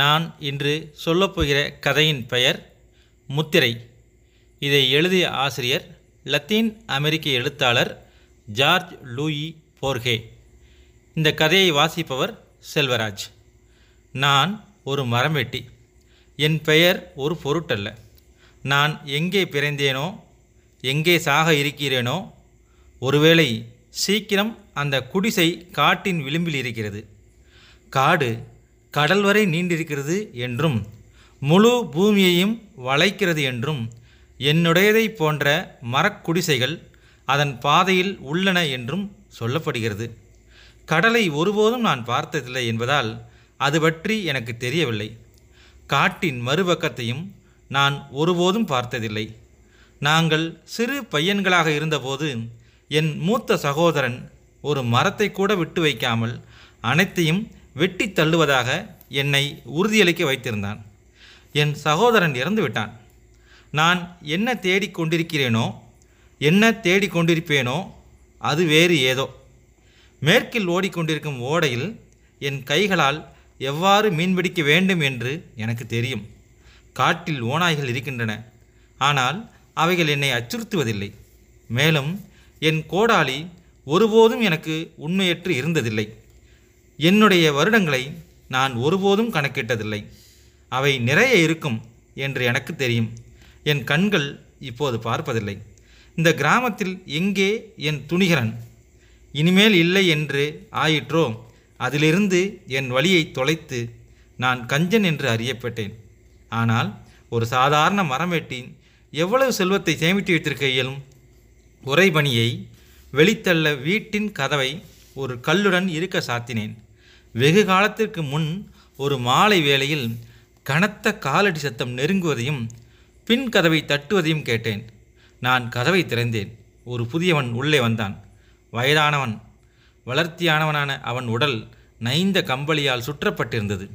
நான் இன்று சொல்லப்போகிற கதையின் பெயர் முத்திரை. இதை எழுதிய ஆசிரியர் லத்தீன் அமெரிக்க எழுத்தாளர் ஜார்ஜ் லூயி போர்கே. இந்த கதையை வாசிப்பவர் செல்வராஜ். நான் ஒரு மரம் வெட்டி. என் பெயர் ஒரு பொருட்டல்ல. நான் எங்கே பிறந்தேனோ எங்கே சாக இருக்கிறேனோ ஒருவேளை சீக்கிரம் அந்த குடிசை காட்டின் விளிம்பில் இருக்கிறது. காடு கடல் வரை நீண்டிருக்கிறது என்றும் முழு பூமியையும் வளைக்கிறது என்றும் என்னுடையதை போன்ற மரக்குடிசைகள் அதன் பாதையில் உள்ளன என்றும் சொல்லப்படுகிறது. கடலை ஒருபோதும் நான் பார்த்ததில்லை என்பதால் அது பற்றி எனக்கு தெரியவில்லை. காட்டின் மறுபக்கத்தையும் நான் ஒருபோதும் பார்த்ததில்லை. நாங்கள் சிறு பையன்களாக இருந்தபோது என் மூத்த சகோதரன் ஒரு மரத்தை கூட விட்டு வைக்காமல் அனைத்தையும் வெட்டி தள்ளுவதாக என்னை உறுதியளிக்க வைத்திருந்தான். என் சகோதரன் இறந்து விட்டான் நான் என்ன தேடிக் கொண்டிருக்கிறேனோ என்ன தேடிக் கொண்டிருப்பேனோ அது வேறு ஏதோ. மேற்கில் ஓடிக்கொண்டிருக்கும் ஓடையில் என் கைகளால் எவ்வாறு மீன்பிடிக்க வேண்டும் என்று எனக்கு தெரியும். காட்டில் ஓநாய்கள் இருக்கின்றன. ஆனால் அவைகள் என்னை அச்சுறுத்துவதில்லை. மேலும் என் கோடாளி ஒருபோதும் எனக்கு உண்மையற்று இருந்ததில்லை. என்னுடைய வருடங்களை நான் ஒருபோதும் கணக்கிட்டதில்லை. அவை நிறைய இருக்கும் என்று எனக்கு தெரியும். என் கண்கள் இப்போது பார்ப்பதில்லை. இந்த கிராமத்தில் எங்கே என் துணிகரன்? இனிமேல் இல்லை என்று ஆயிற்றோ? அதிலிருந்து என் வழியை தொலைத்து நான் கஞ்சன் என்று அறியப்பட்டேன். ஆனால் ஒரு சாதாரண மரம் வெட்டி எவ்வளவு செல்வத்தை சேமித்து வைத்திருக்க இயலும்? உறைபணியை வெளித்தள்ள வீட்டின் கதவை ஒரு கல்லுடன் இருக்க சாத்தினேன். வெகு காலத்திற்கு முன் ஒரு மாலை வேளையில் கனத்த காலடி சத்தம் நெருங்குவதையும் பின் கதவை தட்டுவதையும் கேட்டேன். நான் கதவை திறந்தேன். ஒரு புதியவன் உள்ளே வந்தான். வயதானவன் வளர்த்தியானவனான அவன் உடல் நைந்த கம்பளியால் சுற்றப்பட்டிருந்தது.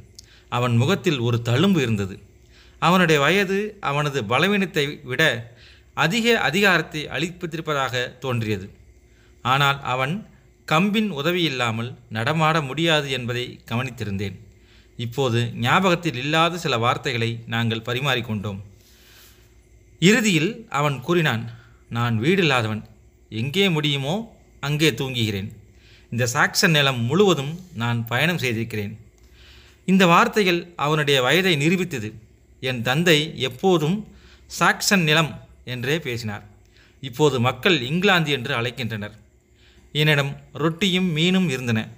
அவன் முகத்தில் ஒரு தழும்பு இருந்தது. அவனுடைய வயது அவனது பலவீனத்தை விட அதிக அதிகாரத்தை அளிப்பதிருப்பதாக தோன்றியது. ஆனால் அவன் கம்பின் உதவி இல்லாமல் நடமாட முடியாது என்பதை கவனித்திருந்தேன். இப்போது ஞாபகத்தில் இல்லாத சில வார்த்தைகளை நாங்கள் பரிமாறிக்கொண்டோம். இறுதியில் அவன் கூறினான் நான் வீடில்லாதவன். எங்கே முடியுமோ அங்கே தூங்குகிறேன். இந்த சாக்சன் நிலம் முழுவதும் நான் பயணம் செய்திருக்கிறேன். இந்த வார்த்தைகள் அவனுடைய வயதை நிரூபித்தது. என் தந்தை எப்போதும் சாக்சன் நிலம் என்றே பேசினார். இப்போது மக்கள் இங்கிலாந்து என்று அழைக்கின்றனர். என்னிடம் ரொட்டியும் மீனும் இருந்தன.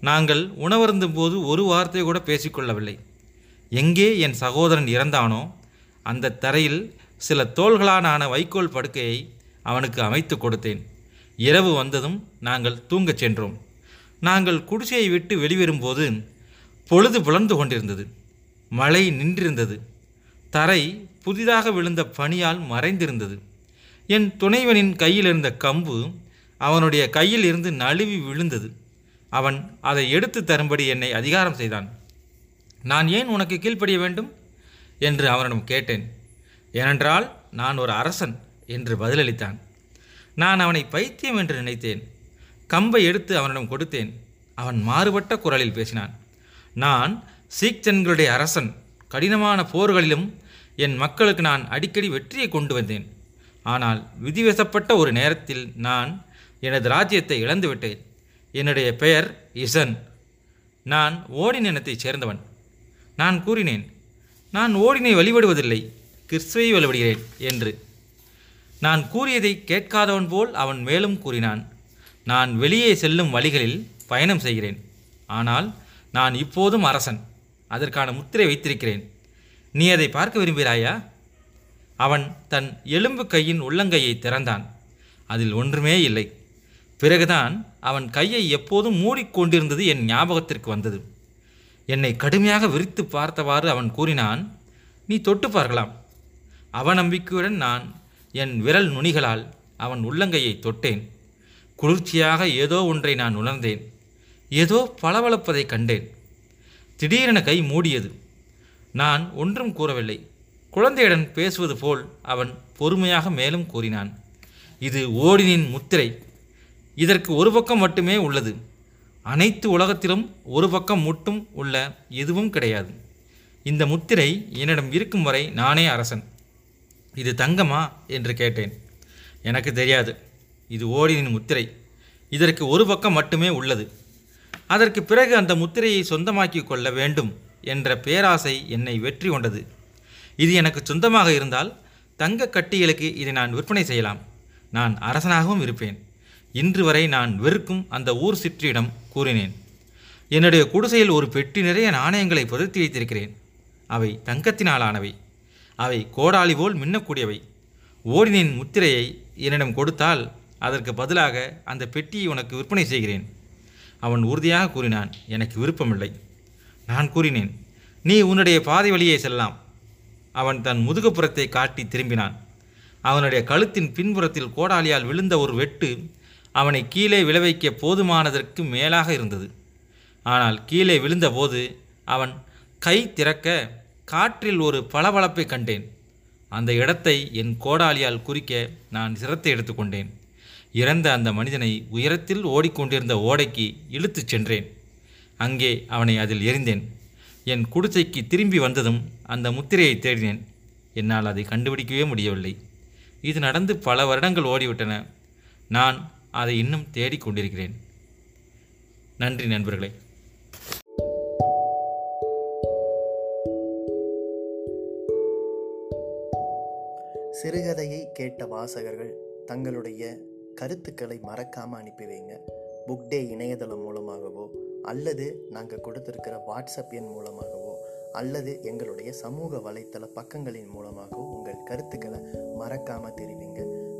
நாங்கள் உணவருந்தும் போது ஒரு வார்த்தை கூட பேசிக்கொள்ளவில்லை. எங்கே என் சகோதரன் இறந்தானோ அந்த தரையில் சில தோள்களான வைக்கோல் படுக்கையை அவனுக்கு அமைத்து கொடுத்தேன். இரவு வந்ததும் நாங்கள் தூங்கச் சென்றோம். நாங்கள் குடிசையை விட்டு வெளிவரும்போது பொழுது புலர்ந்து கொண்டிருந்தது. மழை நின்றிருந்தது. தரை புதிதாக விழுந்த பனியால் மறைந்திருந்தது. என் துணைவனின் கையில் இருந்த கம்பு அவனுடைய கையில் இருந்து நழுவி விழுந்தது. அவன் அதை எடுத்து தரும்படி என்னை அதிகாரம் செய்தான். நான் ஏன் உனக்கு கீழ்ப்படிய வேண்டும்? என்று அவனிடம் கேட்டேன். ஏனென்றால் நான் ஒரு அரசன் என்று பதிலளித்தான். நான் அவனை பைத்தியம் என்று நினைத்தேன். கம்பை எடுத்து அவனிடம் கொடுத்தேன். அவன் மாறுபட்ட குரலில் பேசினான். நான் சீக்சன்களுடைய அரசன். கடினமான போர்களிலும் என் மக்களுக்கு நான் அடிக்கடி வெற்றியை கொண்டு வந்தேன். ஆனால் விதிவசப்பட்ட ஒரு நேரத்தில் நான் எனது ராஜ்யத்தை இழந்துவிட்டேன். என்னுடைய பெயர் இசன். நான் ஓடின் இனத்தைச் சேர்ந்தவன். நான் கூறினேன் நான் ஓடினை வழிபடுவதில்லை கிறிஸ்துவை வழிபடுகிறேன் என்று. நான் கூறியதை கேட்காதவன் போல் அவன் மேலும் கூறினான் நான் வெளியே செல்லும் வழிகளில் பயணம் செய்கிறேன். ஆனால் நான் இப்போதும் அரசன். அதற்கான முத்திரை வைத்திருக்கிறேன். நீ அதை பார்க்க விரும்புகிறாயா? அவன் தன் எலும்பு கையின் உள்ளங்கையை திறந்தான். அதில் ஒன்றுமே இல்லை. பிறகுதான் அவன் கையை எப்போதும் மூடிக்கொண்டிருந்தது என் ஞாபகத்திற்கு வந்தது. என்னை கடுமையாக விரித்து பார்த்தவாறு அவன் கூறினான் நீ தொட்டு பார்க்கலாம் அவநம்பிக்கையுடன் நான் என் விரல் நுனிகளால் அவன் உள்ளங்கையை தொட்டேன். குளிர்ச்சியாக ஏதோ ஒன்றை நான் உணர்ந்தேன். ஏதோ பளபளப்பதை கண்டேன். திடீரென கை மூடியது. நான் ஒன்றும் கூறவில்லை. குழந்தையுடன் பேசுவது போல் அவன் பொறுமையாக மேலும் கூறினான் இது ஓடினின் முத்திரை. இதற்கு ஒரு பக்கம் மட்டுமே உள்ளது. அனைத்து உலகத்திலும் ஒரு பக்கம் மட்டும் உள்ள எதுவும் கிடையாது. இந்த முத்திரை என்னிடம் இருக்கும் வரை நானே அரசன். இது தங்கமா? என்று கேட்டேன். எனக்கு தெரியாது. இது ஓடினின் முத்திரை. இதற்கு ஒரு பக்கம் மட்டுமே உள்ளது. அதற்கு பிறகு அந்த முத்திரையை சொந்தமாக்கி கொள்ள வேண்டும் என்ற பேராசை என்னை வெற்றி கொண்டது. இது எனக்கு சொந்தமாக இருந்தால் தங்க கட்டிகளுக்கு இதை நான் விற்பனை செய்யலாம். நான் அரசனாகவும் இருப்பேன். இன்று வரை நான் வெறுக்கும் அந்த ஊர் சிற்றிடம் கூறினேன். என்னுடைய குடிசையில் ஒரு பெட்டி நிறைய நாணயங்களை புதைத்து வைத்திருக்கிறேன். அவை தங்கத்தினாலானவை. அவை கோடாலி போல் மின்னக்கூடியவை. ஓடினின் முத்திரையை என்னிடம் கொடுத்தால் அதற்கு பதிலாக அந்த பெட்டியை உனக்கு விற்பனை செய்கிறேன் அவன் உறுதியாக கூறினான். எனக்கு விருப்பமில்லை. நான் கூறினேன். நீ உன்னுடைய பாதை வழியே செல்லலாம். அவன் தன் முதுகுப்புறத்தை காட்டி திரும்பினான். அவனுடைய கழுத்தின் பின்புறத்தில் கோடாலியால் விழுந்த ஒரு வெட்டு அவனை கீழே விளைவைக்க போதுமானதற்கு மேலாக இருந்தது. ஆனால் கீழே விழுந்தபோது அவன் கை திறக்க காற்றில் ஒரு பளபளப்பை கண்டேன். அந்த இடத்தை என் கோடாலியால் குறிக்க நான் சிரத்தை எடுத்துக்கொண்டேன் இறந்த அந்த மனிதனை உயரத்தில் ஓடிக்கொண்டிருந்த ஓடைக்கு இழுத்துச் சென்றேன். அங்கே அவனை அதில் எறிந்தேன். என் குடிசைக்கு திரும்பி வந்ததும் அந்த முத்திரையை தேடினேன். என்னால் அதை கண்டுபிடிக்கவே முடியவில்லை. இது நடந்து பல வருடங்கள் ஓடிவிட்டன. நான் அதை இன்னும் தேடிக் கொண்டிருக்கிறேன். நன்றி நண்பர்களே. சிறுகதையை கேட்ட வாசகர்கள் தங்களுடைய கருத்துக்களை மறக்காமல் அனுப்பி வைங்க. புக் டே இணையதளம் மூலமாகவோ அல்லது நாங்கள் கொடுத்துருக்கிற வாட்ஸ்அப் எண் மூலமாகவோ அல்லது எங்களுடைய சமூக வலைத்தள பக்கங்களின் மூலமாகவோ உங்கள் கருத்துக்களை மறக்காமல் தெரிவிங்க.